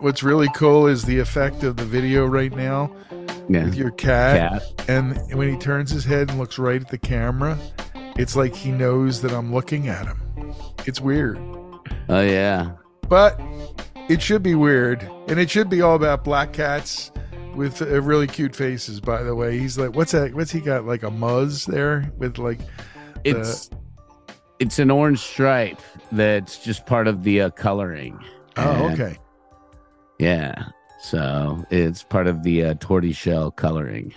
What's really cool is the effect of the video right now Yeah. with your cat, Cat. and when he turns his head and looks right at the camera, it's like he knows that I'm looking at him. It's weird, Oh yeah. but it should be weird, and it should be all about black cats with uh, really cute faces. By the way, he's like, what's that? What's he got? Like a muzz there with like It's it's an orange stripe that's just part of the uh, coloring. oh And- okay. Yeah. So it's part of the uh, tortoiseshell coloring.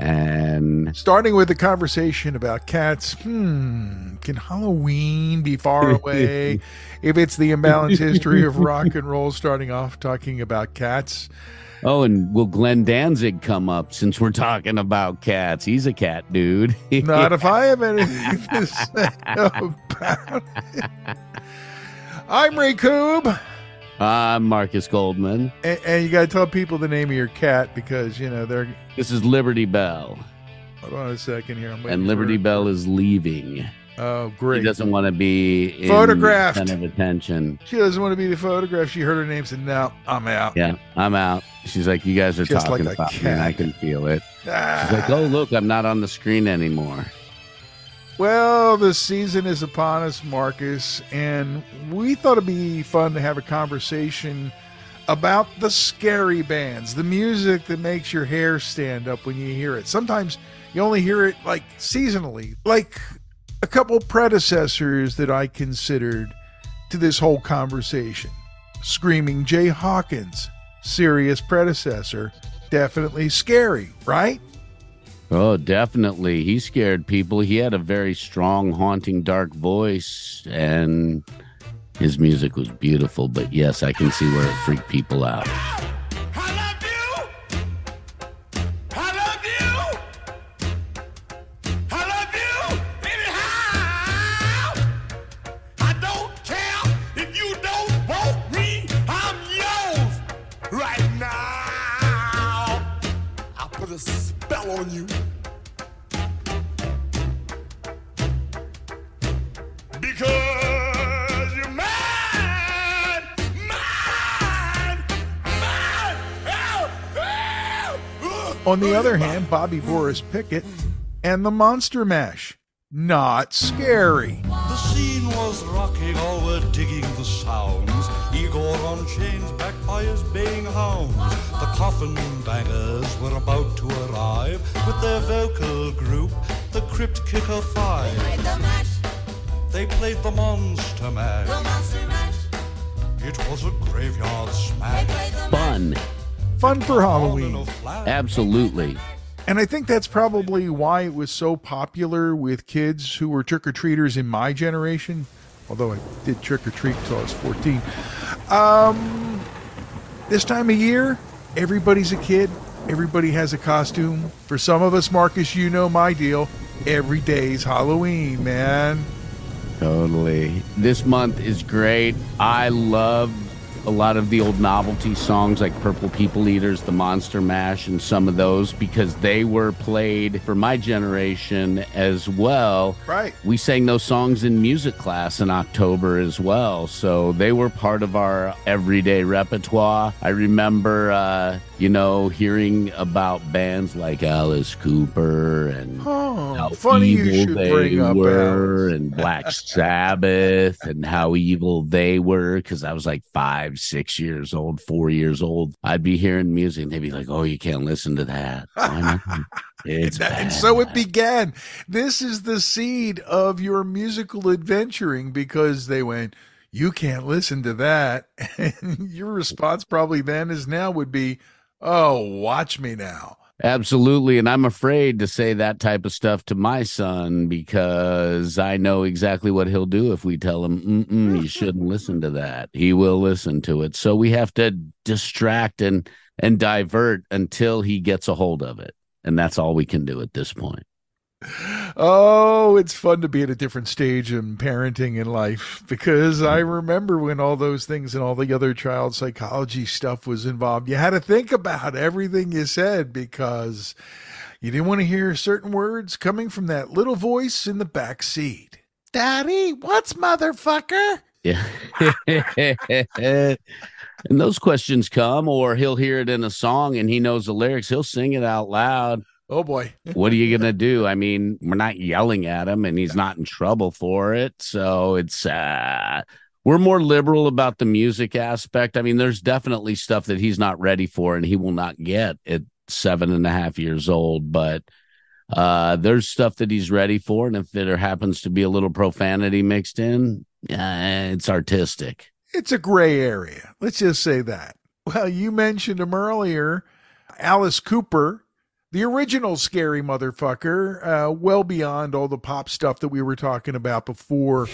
And Starting with the conversation about cats, hmm, can Halloween be far away? if it's the imbalanced history of rock and roll, starting off talking about cats. oh, and will Glenn Danzig come up since we're talking about cats? He's a cat dude. Not if I have anything to say about it. I'm Ray Koob, I'm Markus Goldman. and, and you got to tell people the name of your cat because, you know, they're. This is Liberty Bell. Hold on a second here. I'm And Liberty for- Bell is leaving. Oh, great. doesn't want to be in Photographed. center of attention. She doesn't want to be the photograph. She heard her name, said, No, I'm out. Yeah, I'm out. She's like, you guys are Just talking like about me, and I can feel it. Ah. She's like, oh look, I'm not on the screen anymore. Well, the season is upon us, Markus, and we thought it'd be fun to have a conversation about the scary bands, the music that makes your hair stand up when you hear it. Sometimes you only hear it like seasonally, like a couple predecessors that I considered to this whole conversation. Screamin' Jay Hawkins, serious predecessor, definitely scary, right? Oh, definitely. He scared people. He had a very strong, haunting, dark voice, and his music was beautiful. But yes, I can see where it freaked people out. On you. Because you're mine, mine, mine. Ow, ow, On the other hand, Bobby Boris Pickett and the Monster Mash. Not scary. The scene was rocking, all were digging the sounds. Igor on chains, backed by his baying hounds. The coffin bangers were about to arrive with their vocal group, the Crypt Kicker Five. They played the Monster Mash. It was a graveyard smash. Fun. Fun for All in a Halloween. Absolutely. And I think that's probably why it was so popular with kids who were trick or treaters in my generation. Although I did trick or treat until I was 14. Um, this time of year, everybody's a kid. Everybody has a costume. For some of us, Markus, you know my deal. Every day's Halloween, man. Totally. This month is great. I love a lot of the old novelty songs like Purple People Eaters, The Monster Mash, and some of those because they were played for my generation as well. Right. We sang those songs in music class in October as well. So they were part of our everyday repertoire. I remember, uh, you know, hearing about bands like Alice Cooper and Oh, how funny evil should they bring were, and Black Sabbath, and how evil they were. Because I was like five, six years old, four years old. I'd be hearing music, and they'd be like, "Oh, you can't listen to that." It's That- and so it began. This is the seed of your musical adventuring because they went, You can't listen to that. And your response, probably then as now, would be, Oh, watch me now. Absolutely. And I'm afraid to say that type of stuff to my son because I know exactly what he'll do if we tell him, Mm-mm, you shouldn't listen to that. He will listen to it. So we have to distract and, and divert until he gets a hold of it. And that's all we can do at this point. Oh, it's fun to be at a different stage in parenting in life because I mm-hmm. remember when all those things and all the other child psychology stuff was involved. You had to think about everything you said because you didn't want to hear certain words coming from that little voice in the back seat. Daddy, what's motherfucker? Yeah. and those questions come, or he'll hear it in a song and he knows the lyrics. He'll sing it out loud. Oh boy. what are you gonna do? I mean, we're not yelling at him, and he's not in trouble for it. So it's uh we're more liberal about the music aspect. I mean, there's definitely stuff that he's not ready for, and he will not get at seven and a half years old. But uh there's stuff that he's ready for, and if there happens to be a little profanity mixed in, uh, it's artistic. It's a gray area. Let's just say that. Well, you mentioned him earlier, Alice Cooper, the original scary motherfucker, uh, well beyond all the pop stuff that we were talking about before.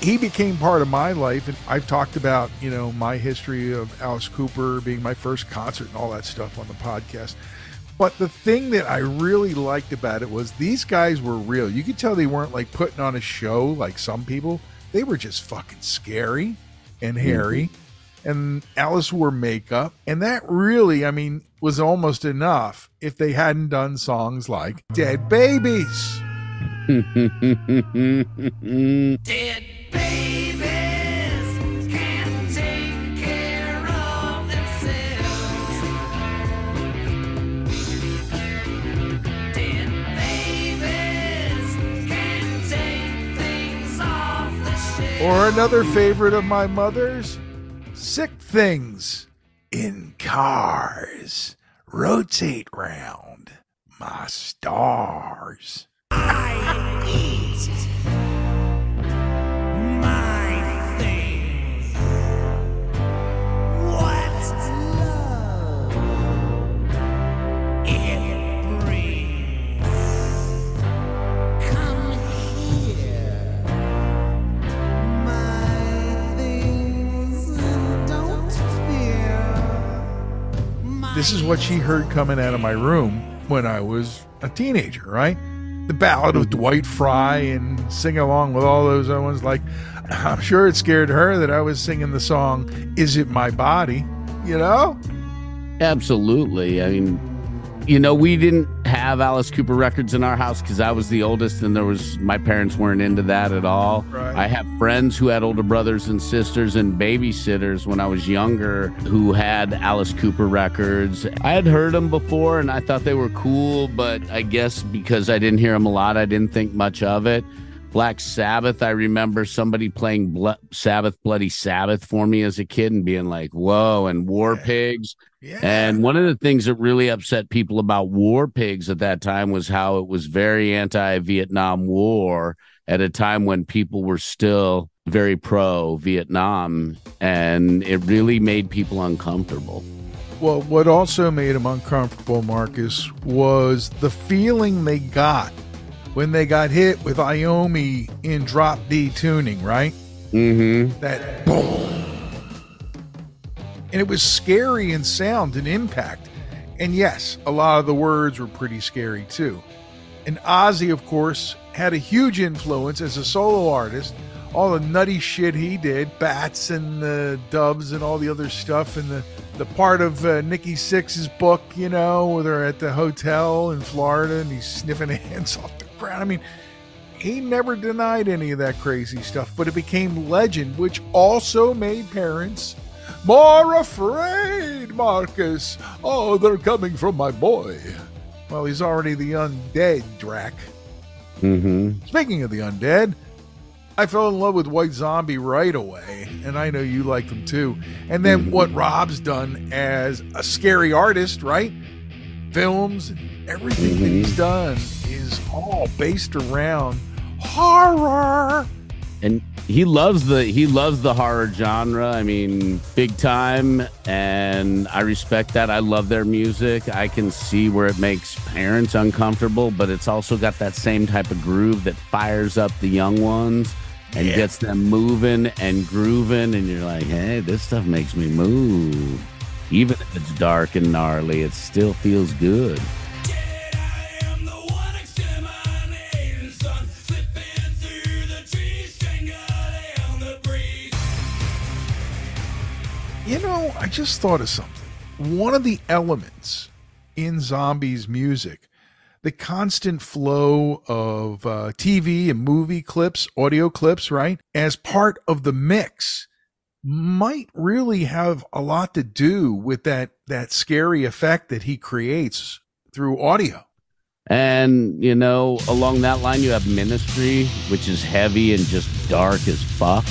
He became part of my life, and I've talked about, you know, my history of Alice Cooper being my first concert and all that stuff on the podcast. But the thing that I really liked about it was these guys were real. You could tell they weren't like putting on a show like some people. They were just fucking scary and hairy. And Alice wore makeup. And that really, I mean, was almost enough if they hadn't done songs like Dead Babies. Dead babies can't take care of themselves. Dead babies can't take things off the shelf. Or another favorite of my mother's Sick Things in Cars. Rotate round my stars. I eat This is what she heard coming out of my room when I was a teenager, right? The Ballad of Dwight Fry and sing along with all those other ones. Like, I'm sure it scared her that I was singing the song, Is It My Body? You know? Absolutely. I mean, you know, we didn't have Alice Cooper records in our house because I was the oldest, and there was my parents weren't into that at all. Right. I have friends who had older brothers and sisters and babysitters when I was younger who had Alice Cooper records. I had heard them before, and I thought they were cool, but I guess because I didn't hear them a lot, I didn't think much of it. Black Sabbath, I remember somebody playing Sabbath, Bloody Sabbath for me as a kid and being like, whoa, and War Pigs. Yeah. And one of the things that really upset people about War Pigs at that time was how it was very anti Vietnam War at a time when people were still very pro Vietnam. And it really made people uncomfortable. Well, what also made them uncomfortable, Markus, was the feeling they got when they got hit with Iommi in drop D tuning, right? Mm hmm. That boom. And it was scary in sound and impact. And yes, a lot of the words were pretty scary too. And Ozzy, of course, had a huge influence as a solo artist all the nutty shit he did, bats and the doves and all the other stuff, and the the part of uh, Nikki Sixx's book, you know, where they're at the hotel in Florida and he's sniffing ants off the ground. I mean, he never denied any of that crazy stuff, but it became legend, which also made parents more afraid, Markus. Oh, they're coming from my boy. Well, he's already the undead, Drac. Mm-hmm. Speaking of the undead, I fell in love with White Zombie right away, and I know you like them too. And then what Rob's done as a scary artist, right? Films and everything that he's done is all based around horror. and he loves the he loves the horror genre. I mean big time. And i respect that. I love their music. I can see where it makes parents uncomfortable but it's also got that same type of groove that fires up the young ones and Yeah. gets them moving and grooving. And you're like hey this stuff makes me move. Even if it's dark and gnarly it still feels good You know, I just thought of something. One of the elements in Zombies' music, the constant flow of uh, TV and movie clips, audio clips, right, as part of the mix, might really have a lot to do with that that scary effect that he creates through audio. And, you know, along that line, you have Ministry, which is heavy and just dark as fuck.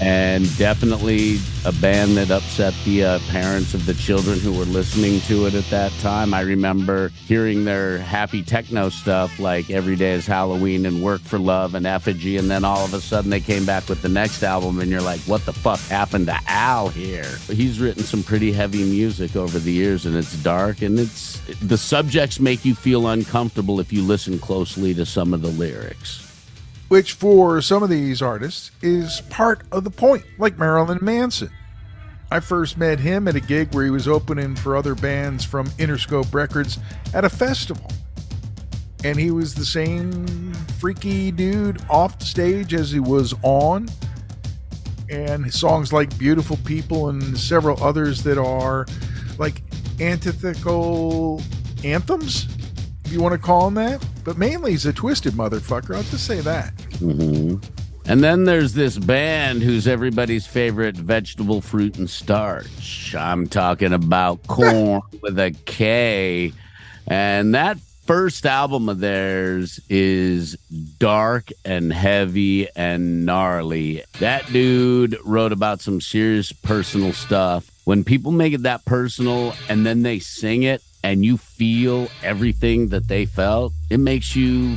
And definitely a band that upset the uh, parents of the children who were listening to it at that time. I remember hearing their happy techno stuff like Every Day is Halloween and Work for Love and Effigy. And then all of a sudden they came back with the next album, and you're like, what the fuck happened to Al here? He's written some pretty heavy music over the years, and it's dark and it's the subjects make you feel uncomfortable if you listen closely to some of the lyrics. Which for some of these artists is part of the point, like Marilyn Manson. I first met him at a gig where he was opening for other bands from Interscope Records at a festival. And he was the same freaky dude off the stage as he was on. And songs like Beautiful People and several others that are like antithetical anthems, if you want to call him that. But mainly he's a twisted motherfucker. I'll just say that. hmm And then there's this band who's everybody's favorite vegetable, fruit, and starch. I'm talking about Corn with a K. And that first album of theirs is dark and heavy and gnarly. That dude wrote about some serious personal stuff. When people make it that personal and then they sing it and you feel everything that they felt, it makes you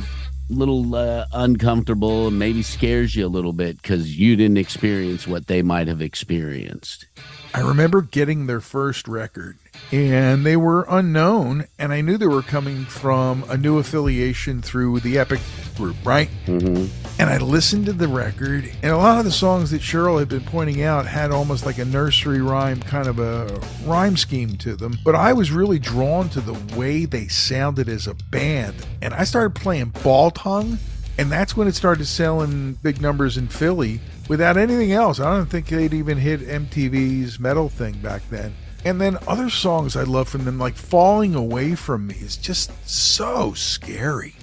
a little uh, uncomfortable and maybe scares you a little bit because you didn't experience what they might have experienced. I remember getting their first record, and they were unknown, and I knew they were coming from a new affiliation through the Epic group, right? Mm-hmm. And I listened to the record, and a lot of the songs that Cheryl had been pointing out had almost like a nursery rhyme kind of a rhyme scheme to them. But I was really drawn to the way they sounded as a band, and I started playing Ball Tongue, and that's when it started selling big numbers in Philly without anything else. I don't think they'd even hit MTV's metal thing back then. And then other songs I love from them, like Falling Away From Me, is just so scary.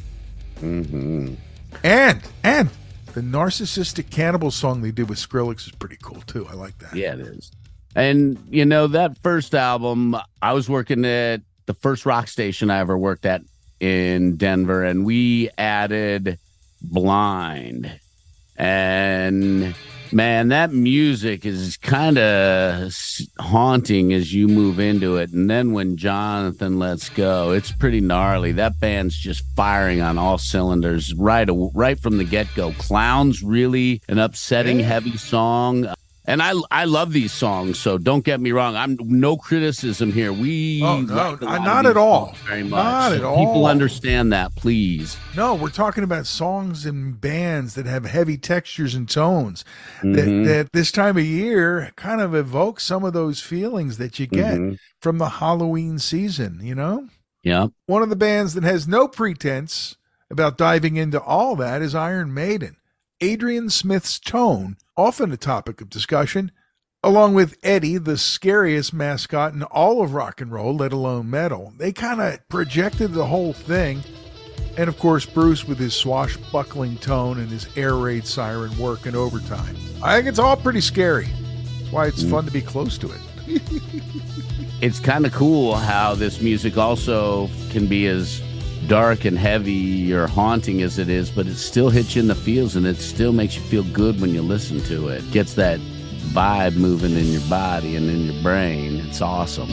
Mm-hmm. And and the narcissistic cannibal song they did with Skrillex is pretty cool too. I like that. Yeah, it is. And you know that first album, I was working at the first rock station I ever worked at in Denver, and we added Blind. And man, that music is kind of haunting as you move into it. And then when Jonathan lets go, it's pretty gnarly. That band's just firing on all cylinders right right from the get go. Clowns really an upsetting heavy song. And I I love these songs, so don't get me wrong. I'm no criticism here. We Oh, no, like a lot of not at all. very much. Not at So People understand that, please. No, we're talking about songs and bands that have heavy textures and tones Mhm. that, that this time of year kind of evoke some of those feelings that you get Mhm. from the Halloween season, you know? Yep. One of the bands that has no pretense about diving into all that is Iron Maiden. Adrian Smith's tone, often a topic of discussion, along with Eddie, the scariest mascot in all of rock and roll, let alone metal. They kind of projected the whole thing. And of course, Bruce with his swashbuckling tone and his air raid siren working overtime. I think it's all pretty scary. That's why it's mm. fun to be close to it. It's kind of cool how this music also can be as dark and heavy or haunting as it is, but it still hits you in the feels and it still makes you feel good when you listen to it. Gets that vibe moving in your body and in your brain. It's awesome.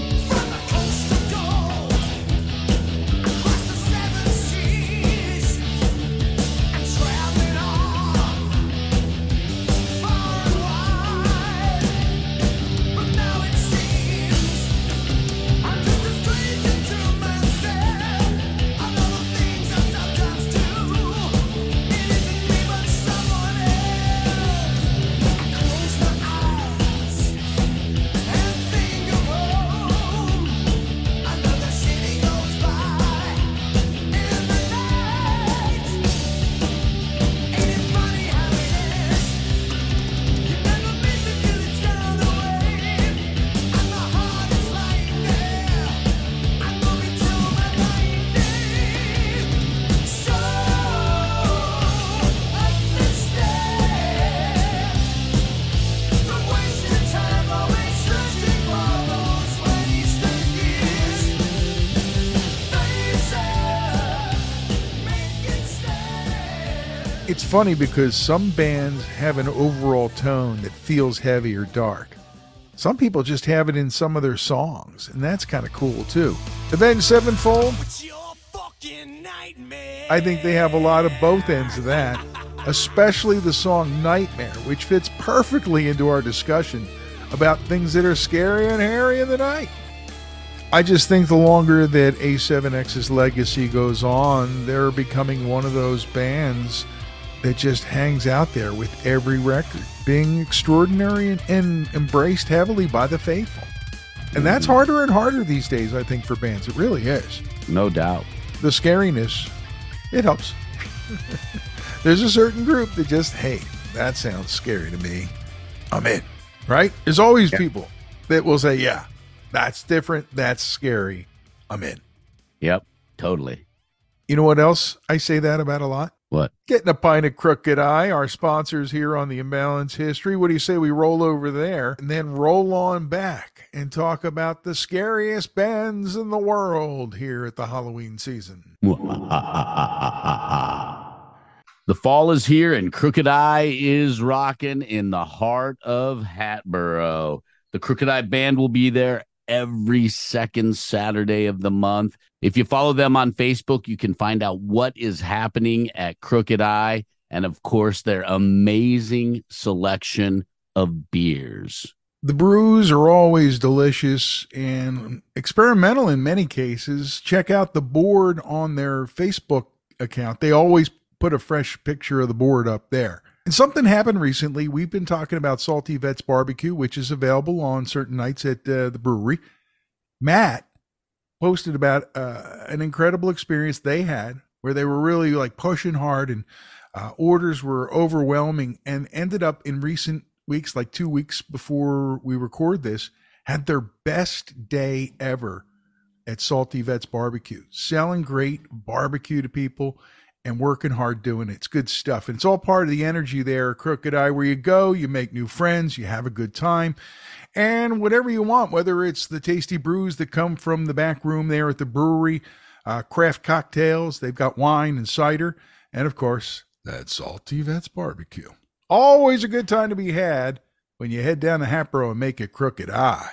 Funny because some bands have an overall tone that feels heavy or dark. Some people just have it in some of their songs, and that's kind of cool too. Avenged Sevenfold, I think they have a lot of both ends of that, especially the song Nightmare, which fits perfectly into our discussion about things that are scary and hairy in the night. I just think the longer that A7X's legacy goes on, they're becoming one of those bands that just hangs out there with every record, being extraordinary and, and embraced heavily by the faithful. And that's mm-hmm. harder and harder these days, I think, for bands. It really is. No doubt. The scariness, it helps. There's a certain group that just, hey, that sounds scary to me. I'm in, right? There's always people that will say, yeah, that's different. That's scary. I'm in. Yep, totally. You know what else I say that about a lot? What? Getting a pint of Crooked Eye, our sponsors here on the Imbalance History. What do you say we roll over there and then roll on back and talk about the scariest bands in the world here at the Halloween season? The fall is here and Crooked Eye is rocking in the heart of Hatboro. The Crooked Eye Band will be there every second Saturday of the month. If you follow them on Facebook, you can find out what is happening at Crooked Eye and, of course, their amazing selection of beers. The brews are always delicious and experimental in many cases. Check out the board on their Facebook account. They always put a fresh picture of the board up there. And something happened recently. We've been talking about Salty Vets Barbecue, which is available on certain nights at uh, the brewery. Matt posted about uh, an incredible experience they had where they were really like pushing hard and uh, orders were overwhelming and ended up in recent weeks, like two weeks before we record this, had their best day ever at Salty Vets Barbecue, selling great barbecue to people and working hard doing it. It's good stuff. And it's all part of the energy there, Crooked Eye, where you go, you make new friends, you have a good time, and whatever you want, whether it's the tasty brews that come from the back room there at the brewery, uh, craft cocktails, they've got wine and cider, and of course, that Salty Vets Barbecue. Always a good time to be had when you head down to Hatboro and make a Crooked Eye.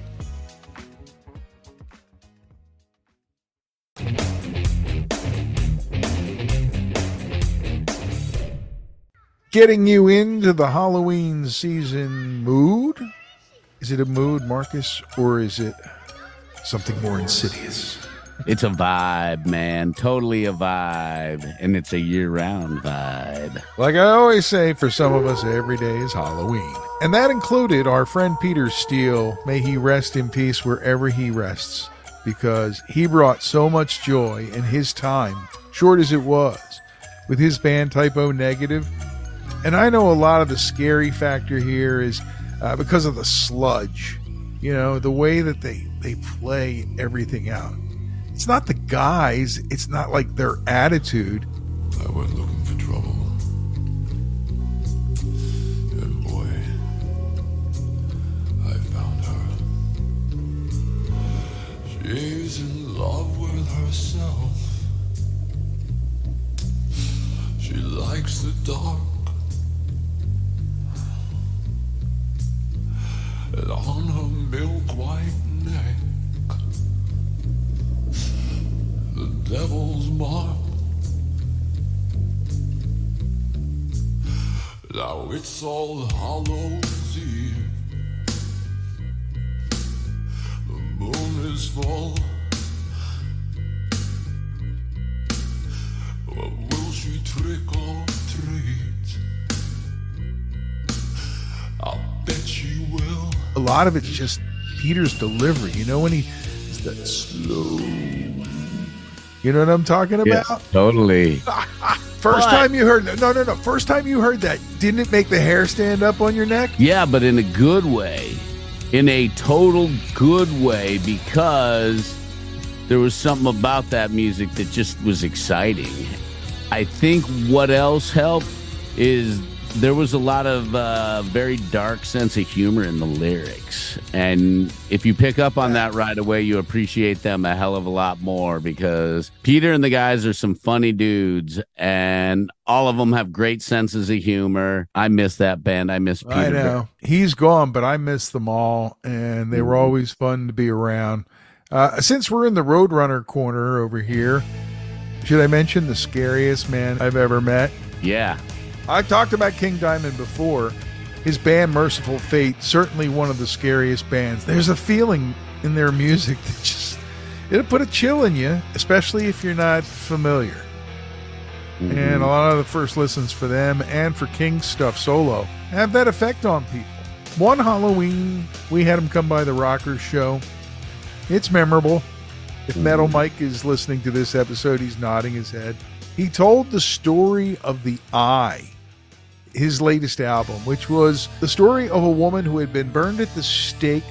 Getting you into the Halloween season mood? Is it a mood, Markus, or is it something more insidious? It's a vibe, man. Totally a vibe. And it's a year round vibe. Like I always say, for some of us, every day is Halloween. And that included our friend Peter Steele. May he rest in peace wherever he rests, because he brought so much joy in his time, short as it was, with his band Type O Negative. And I know a lot of the scary factor here is uh, because of the sludge, you know, the way that they, they play everything out. It's not the guys, it's not like their attitude. I went looking for trouble. And boy, I found her. She's in love with herself. She likes the dark. On her milk white neck, the devil's mark. Now it's all Hallows Eve. The moon is full. But will she trick or treat? Lot of it's just Peter's delivery. You know when he is that slow. You know what I'm talking about? Yes, totally. First But- time you heard no no no. First time you heard that, didn't it make the hair stand up on your neck? Yeah, but in a good way. In a total good way because there was something about that music that just was exciting. I think what else helped is there was a lot of uh, very dark sense of humor in the lyrics. And if you pick up on that right away, you appreciate them a hell of a lot more because Peter and the guys are some funny dudes and all of them have great senses of humor. I miss that band. I miss Peter. I know he's gone, but I miss them all, and they were Mm-hmm. always fun to be around. Uh, since we're in the Roadrunner corner over here, should I mention the scariest man I've ever met? Yeah. I talked about King Diamond before. His band Mercyful Fate, certainly one of the scariest bands. There's a feeling in their music that just it'll put a chill in you, especially if you're not familiar. Mm-hmm. And a lot of the first listens for them and for King's stuff solo have that effect on people. One Halloween, we had him come by the Rockers show. It's memorable. If mm-hmm. Metal Mike is listening to this episode, he's nodding his head. He told the story of the eye, his latest album, which was the story of a woman who had been burned at the stake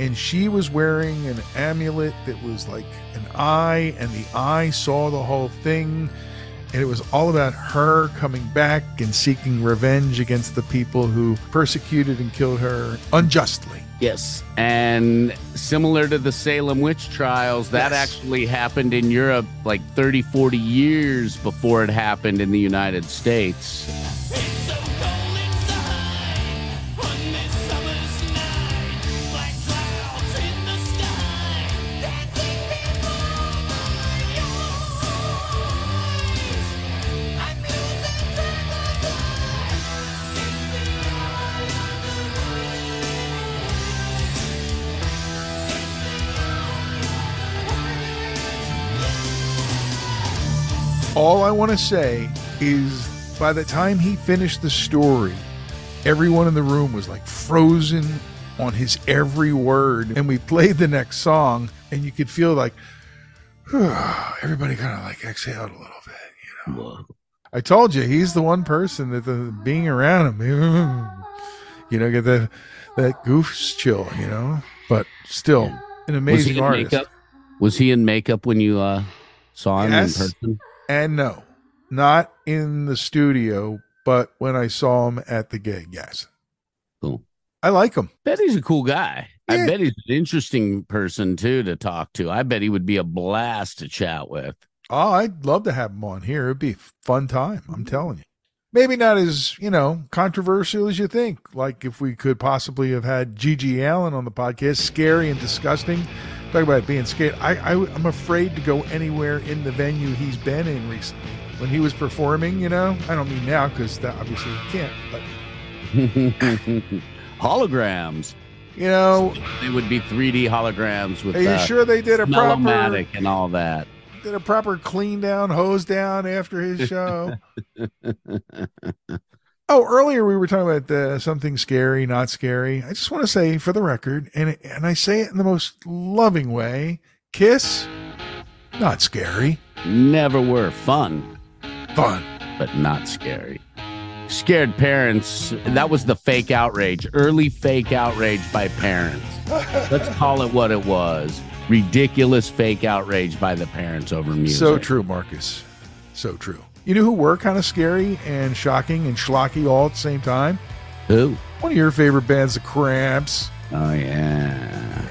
and she was wearing an amulet that was like an eye, and the eye saw the whole thing. And it was all about her coming back and seeking revenge against the people who persecuted and killed her unjustly. Yes. And similar to the Salem witch trials, that Yes. actually happened in Europe like 30, 40 years before it happened in the United States. Want to say is by the time he finished the story, everyone in the room was like frozen on his every word. And we played the next song, and you could feel like everybody kind of like exhaled a little bit, you know. Whoa. I told you he's the one person that the being around him, you know, get that that goose chill, you know. But still, an amazing in artist. makeup? Was he in makeup when you uh, saw him Yes. in person? And no, not in the studio, but when I saw him at the gig, yes, Cool. I like him. Bet he's a cool guy. Yeah. I bet he's an interesting person too to talk to. I bet he would be a blast to chat with. Oh, I'd love to have him on here. It'd be a fun time. I'm telling you. Maybe not as you know controversial as you think. Like if we could possibly have had GG Allin on the podcast, scary and disgusting. Talk about being scared. I, I I'm afraid to go anywhere in the venue he's been in recently. When he was performing, you know, I don't mean now because that obviously he can't. But holograms. you know, They would be 3D holograms with are you uh, sure they did a proper and all that. did a proper clean down, hose down after his show? oh, earlier we were talking about uh, something scary, not scary. I just want to say, for the record, and and I say it in the most loving way: Kiss, not scary, Never were fun, fun. but not scary. Scared parents. That was the fake outrage. Early fake outrage by parents. Let's call it what it was. Ridiculous fake outrage by the parents over music. So true, Markus. So true. You know who were kind of scary and shocking and schlocky all at the same time? Who? One of your favorite bands, The Cramps. Oh yeah.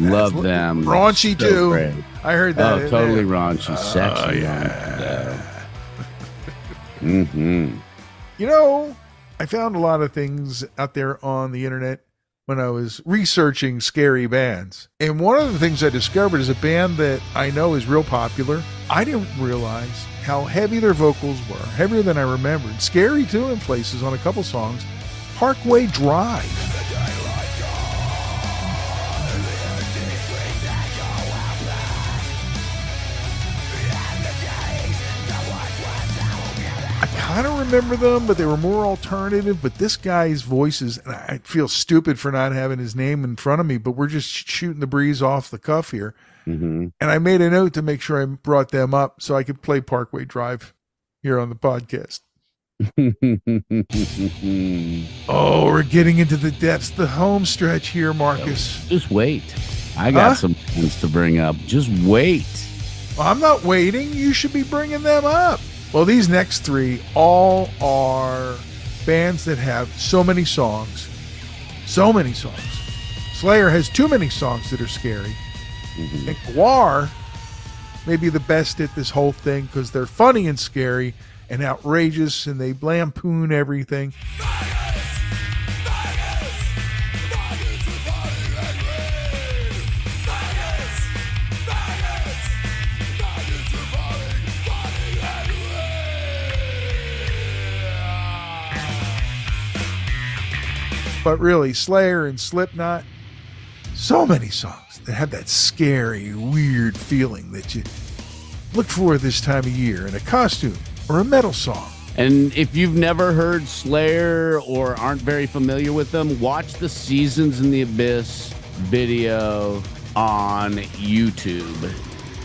Love them. Raunchy So too. great. I heard that. Oh, totally raunchy, sexy. yeah. Mm-hmm. You know, I found a lot of things out there on the internet when I was researching scary bands. And one of the things I discovered is a band that I know is real popular. I didn't realize how heavy their vocals were, heavier than I remembered. Scary too in places on a couple songs. Parkway Drive. Kind of remember them, but they were more alternative. But this guy's voices, and I feel stupid for not having his name in front of me, but we're just shooting the breeze off the cuff here. Mm-hmm. And I made a note to make sure I brought them up so I could play Parkway Drive here on the podcast. Oh, we're getting into the depths, the home stretch here, Markus. Just wait. I got Huh? some things to bring up. Just wait. I'm not waiting. You should be bringing them up. Well, these next three all are bands that have so many songs. So many songs. Slayer has too many songs that are scary. Mm-hmm. And Gwar may be the best at this whole thing because they're funny and scary and outrageous and they lampoon everything. But really, Slayer and Slipknot, so many songs that have that scary, weird feeling that you look for this time of year in a costume or a metal song. And if you've never heard Slayer or aren't very familiar with them, watch the Seasons in the Abyss video on YouTube.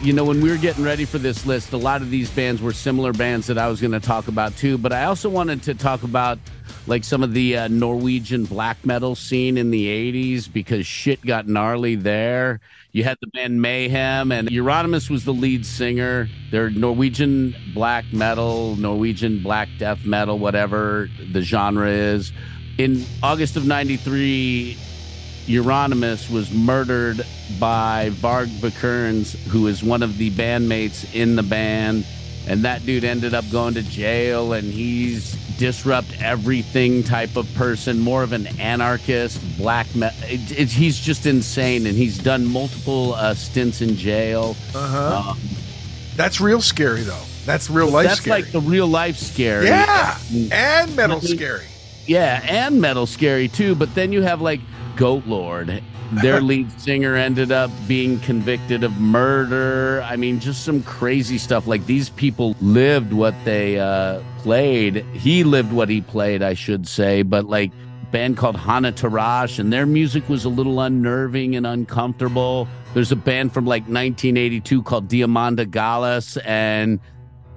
You know, when we were getting ready for this list, a lot of these bands were similar bands that I was going to talk about too. But I also wanted to talk about like some of the uh, Norwegian black metal scene in the 80s because shit got gnarly there. You had the band Mayhem, and Euronymous was the lead singer. They're Norwegian black metal, Norwegian black death metal, whatever the genre is. In August of 93, Euronymous was murdered by Varg Vikernes, who is one of the bandmates in the band. And that dude ended up going to jail, and he's disrupt everything type of person, more of an anarchist, black metal. It, it, he's just insane, and he's done multiple uh, stints in jail. Uh-huh. Um, That's real scary, though. That's real life that's scary. like the real life scary. yeah, and metal Mhm. scary. Yeah, and metal scary too. But then you have like Goat Lord. Their lead singer ended up being convicted of murder. I mean, just some crazy stuff. Like these people lived what they uh, played. He lived what he played, I should say. But like band called Hanatarash, and their music was a little unnerving and uncomfortable. There's a band from like 1982 called Diamanda Galás, and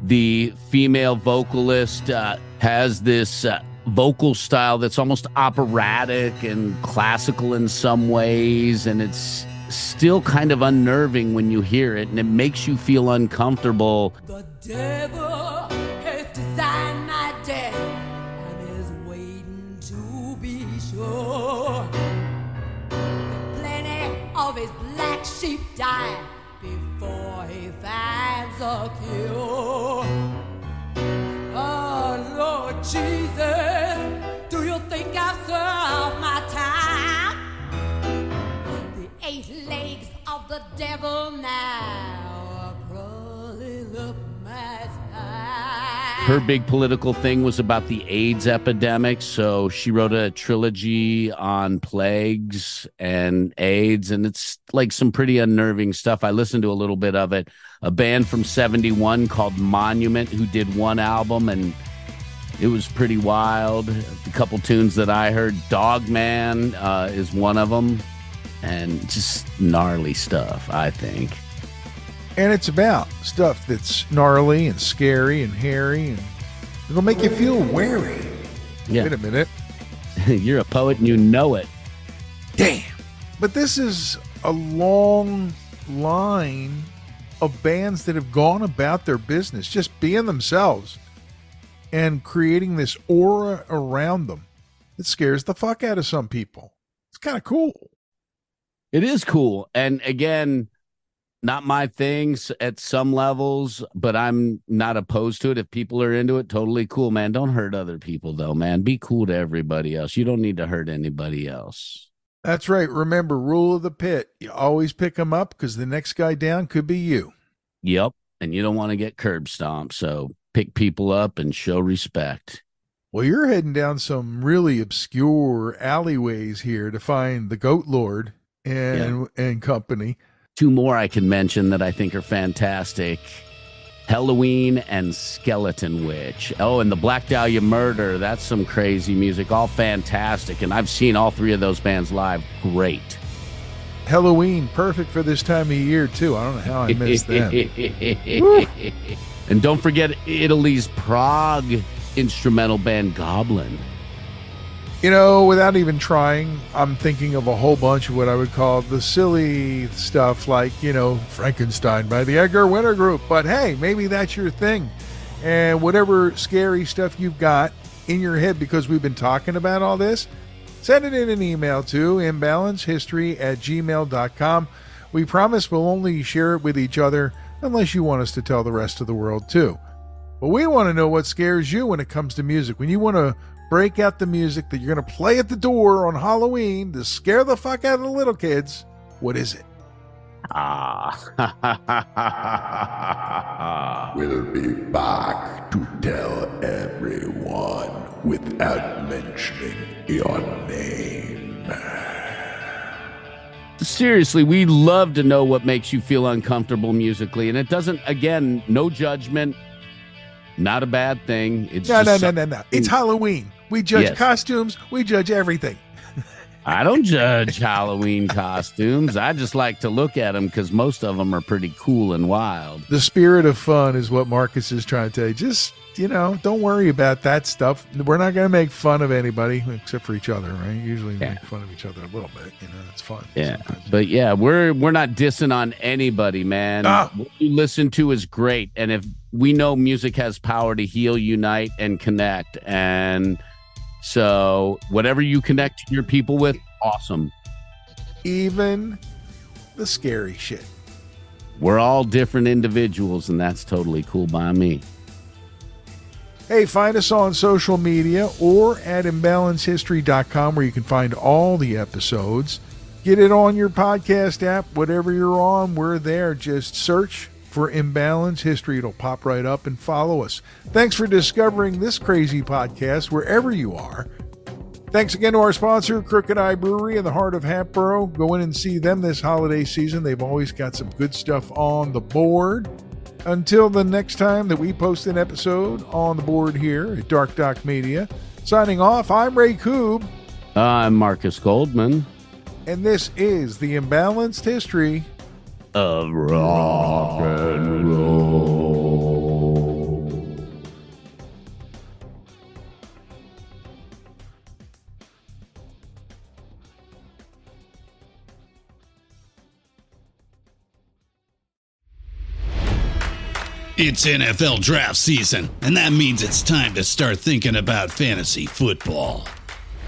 the female vocalist uh, has this uh, vocal style that's almost operatic and classical in some ways, and it's still kind of unnerving when you hear it, and it makes you feel uncomfortable. His black sheep die before he finds a cure. Oh Lord Jesus, the devil now her big political thing was about the AIDS epidemic. So she wrote a trilogy on plagues and AIDS, and it's like some pretty unnerving stuff. I listened to a little bit of it. A band from 71 called Monument who did one album, and it was pretty wild. A couple tunes that I heard, Dogman uh, is one of them, and just gnarly stuff, I think. And it's about stuff that's gnarly and scary and hairy and it'll make you feel wary. Yeah. Wait a minute. You're a poet and you know it. Damn. But this is a long line of bands that have gone about their business, just being themselves and creating this aura around them that scares the fuck out of some people. It's kind of cool. It is cool. And again, not my things at some levels, but I'm not opposed to it. If people are into it, totally cool, man. Don't hurt other people, though, man. Be cool to everybody else. You don't need to hurt anybody else. That's right. Remember, rule of the pit. You always pick them up because the next guy down could be you. Yep. And you don't want to get curb stomped. So pick people up and show respect. Well, you're heading down some really obscure alleyways here to find the Goat Lord and and company. Two more I can mention that I think are fantastic. Halloween and Skeleton Witch. Oh, and the Black Dahlia Murder. That's some crazy music. All fantastic. And I've seen all three of those bands live. Great. Halloween, perfect for this time of year too. I don't know how I missed them. and don't forget Italy's prog instrumental band Goblin. You know, without even trying, I'm thinking of a whole bunch of what I would call the silly stuff, like you know Frankenstein by the Edgar Winter Group. But hey, maybe that's your thing, and whatever scary stuff you've got in your head because we've been talking about all this, send it in an email to imbalancehistory at gmail.com. We promise we'll only share it with each other unless you want us to tell the rest of the world too. But we want to know what scares you when it comes to music. When you want to break out the music that you're going to play at the door on Halloween to scare the fuck out of the little kids, what is it? Ah. We'll be back to tell everyone without mentioning your name. Seriously, we love to know what makes you feel uncomfortable musically. And it doesn't, again, no judgment, not a bad thing. It's No, just no, some- no, no, no. It's Halloween. We judge Yes. costumes. We judge everything. I don't judge Halloween costumes. I just like to look at them because most of them are pretty cool and wild. The spirit of fun is what Markus is trying to tell you. Just, you know, don't worry about that stuff. We're not going to make fun of anybody except for each other, right? Usually Yeah. make fun of each other a little bit. You know, it's fun. Yeah, sometimes. but yeah, we're we're not dissing on anybody, man. Ah. What you listen to is great, and if we know music has power to heal, unite, and connect, and so whatever you connect your people with, awesome. Even the scary shit. We're all different individuals, and that's totally cool by me. Hey, find us on social media or at imbalancehistory.com where you can find all the episodes. Get it on your podcast app, whatever you're on, we're there. Just search for Imbalance History. It'll pop right up and follow us. Thanks for discovering this crazy podcast wherever you are. Thanks again to our sponsor, Crooked Eye Brewery in the heart of Hatboro. Go in and see them this holiday season. They've always got some good stuff on the board. Until the next time that we post an episode on the board here at Dark Doc Media, signing off, I'm Ray Koob, I'm Markus Goldman and this is the Imbalanced History of rock and roll. It's NFL draft season, and that means it's time to start thinking about fantasy football.